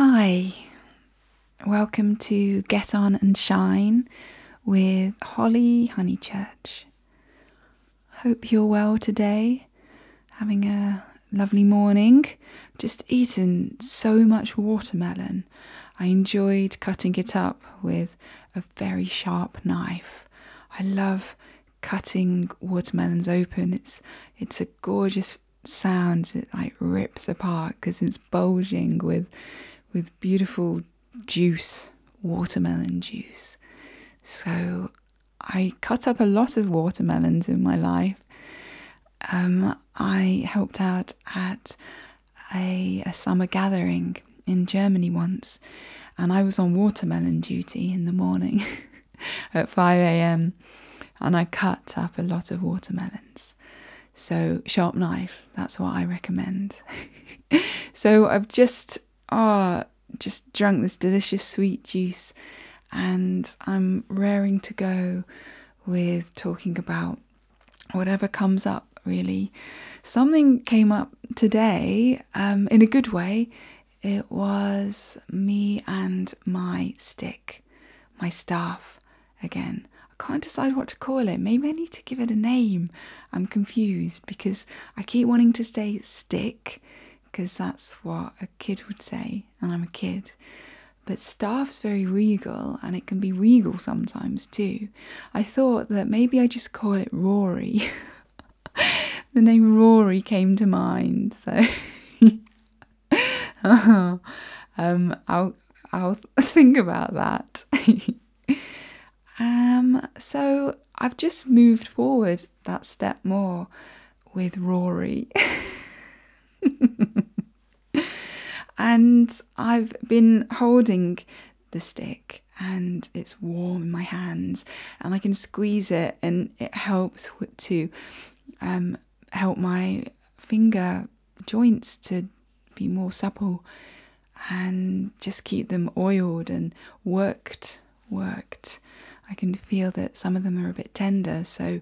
Hi, welcome to Get On and Shine with Holly Honeychurch. Hope you're well today, having a lovely morning. Just eaten so much watermelon. I enjoyed cutting it up with a very sharp knife. I love cutting watermelons open. It's it's a gorgeous sound. It like rips apart because it's bulging with with beautiful juice, watermelon juice. So I cut up a lot of watermelons in my life. Um, I helped out at a, a summer gathering in Germany once, and I was on watermelon duty in the morning at 5 a.m. and I cut up a lot of watermelons. So, sharp knife, that's what I recommend. so, I've just oh, just drunk this delicious sweet juice, and I'm raring to go with talking about whatever comes up, really. Something came up today um, in a good way. It was me and my stick, my staff again. I can't decide what to call it. Maybe I need to give it a name. I'm confused because I keep wanting to say stick because that's what a kid would say, and I'm a kid. But staff's very regal, and it can be regal sometimes too. I thought that maybe I just call it Rory. the name Rory came to mind, so um, I'll I'll think about that. um, so I've just moved forward that step more with Rory. And I've been holding the stick and it's warm in my hands and I can squeeze it and it helps to um, help my finger joints to be more supple and just keep them oiled and worked worked. I can feel that some of them are a bit tender so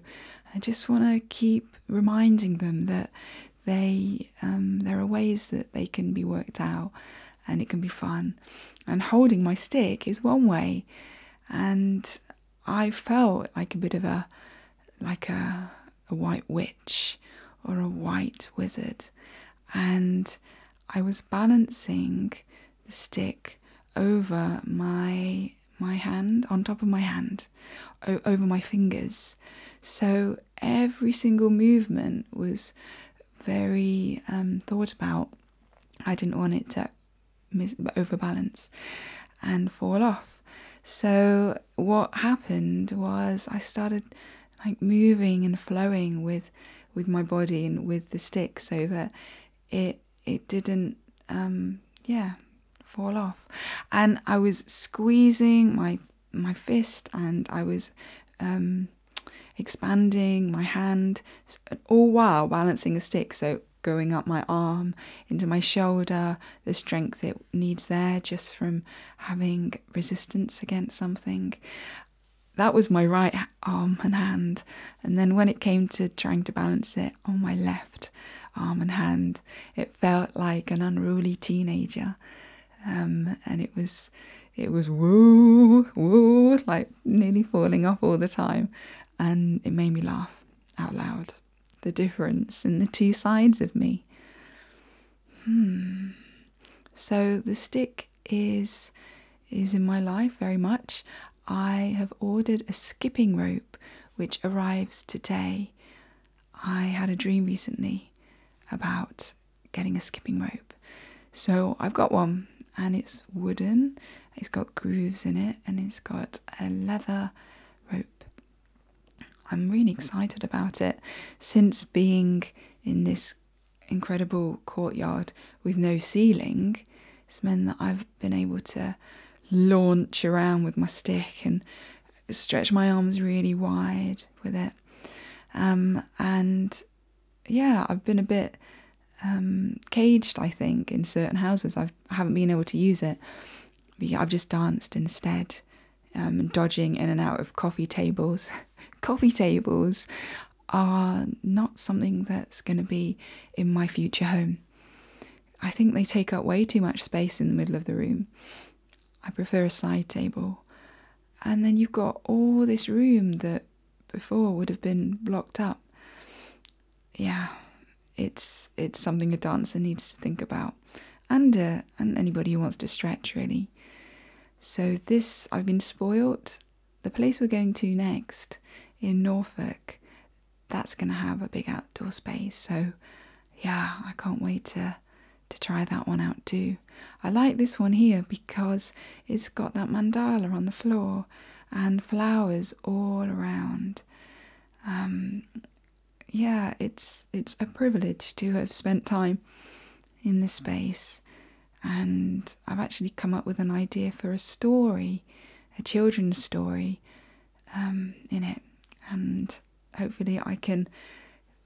I just want to keep reminding them that they um, there are ways that they can be worked out and it can be fun. And holding my stick is one way. And i felt like a bit of a like a, a white witch or a white wizard. And i was balancing the stick over my my hand on top of my hand o- over my fingers. So every single movement was very um, thought about. I didn't want it to mis- overbalance and fall off. So what happened was I started like moving and flowing with with my body and with the stick so that it it didn't um, yeah fall off and I was squeezing my my fist and I was um, expanding my hand, all while balancing a stick. So going up my arm into my shoulder, the strength it needs there just from having resistance against something. That was my right arm and hand. And then when it came to trying to balance it on my left arm and hand, it felt like an unruly teenager. Um, and it was it was woo woo like nearly falling off all the time and it made me laugh out loud. The difference in the two sides of me. Hmm. So the stick is is in my life very much. I have ordered a skipping rope which arrives today. I had a dream recently about getting a skipping rope. So I've got one and it's wooden, it's got grooves in it, and it's got a leather I'm really excited about it. Since being in this incredible courtyard with no ceiling, it's meant that I've been able to launch around with my stick and stretch my arms really wide with it. Um, and yeah, I've been a bit um, caged, I think, in certain houses. I've, I haven't been able to use it. I've just danced instead, um, dodging in and out of coffee tables. coffee tables are not something that's going to be in my future home. I think they take up way too much space in the middle of the room. I prefer a side table. And then you've got all this room that before would have been blocked up. Yeah, it's it's something a dancer needs to think about, and uh, and anybody who wants to stretch really. So this I've been spoilt. The place we're going to next in Norfolk, that's going to have a big outdoor space. So yeah, I can't wait to to try that one out too. I like this one here because it's got that mandala on the floor and flowers all around. Um, yeah, it's it's a privilege to have spent time in this space, and I've actually come up with an idea for a story, a children's story, um, in it, and hopefully I can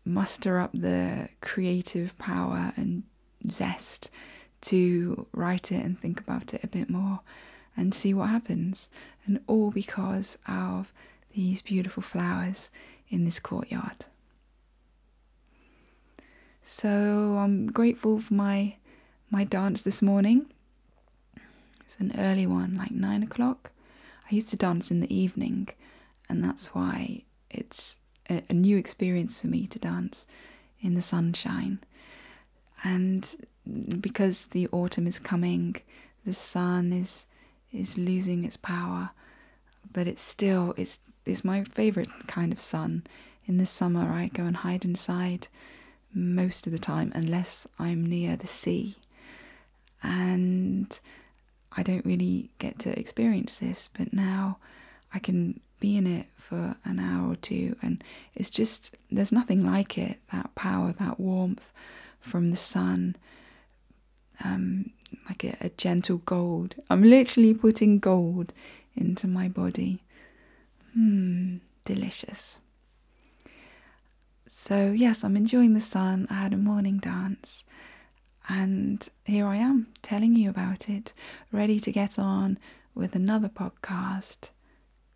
muster up the creative power and zest to write it and think about it a bit more and see what happens. And all because of these beautiful flowers in this courtyard. So I'm grateful for my my dance this morning. It's an early one, like nine o'clock. I used to dance in the evening, and that's why it's a, a new experience for me to dance in the sunshine. And because the autumn is coming, the sun is is losing its power, but it's still it's it's my favorite kind of sun. In the summer, I go and hide inside most of the time, unless I'm near the sea, and I don't really get to experience this. But now, I can be in it for an hour or two, and it's just there's nothing like it. That power, that warmth from the sun. Um, like a, a gentle gold. I'm literally putting gold into my body. Hmm, delicious. So, yes, I'm enjoying the sun. I had a morning dance, and here I am telling you about it, ready to get on with another podcast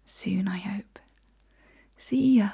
soon, I hope. See ya.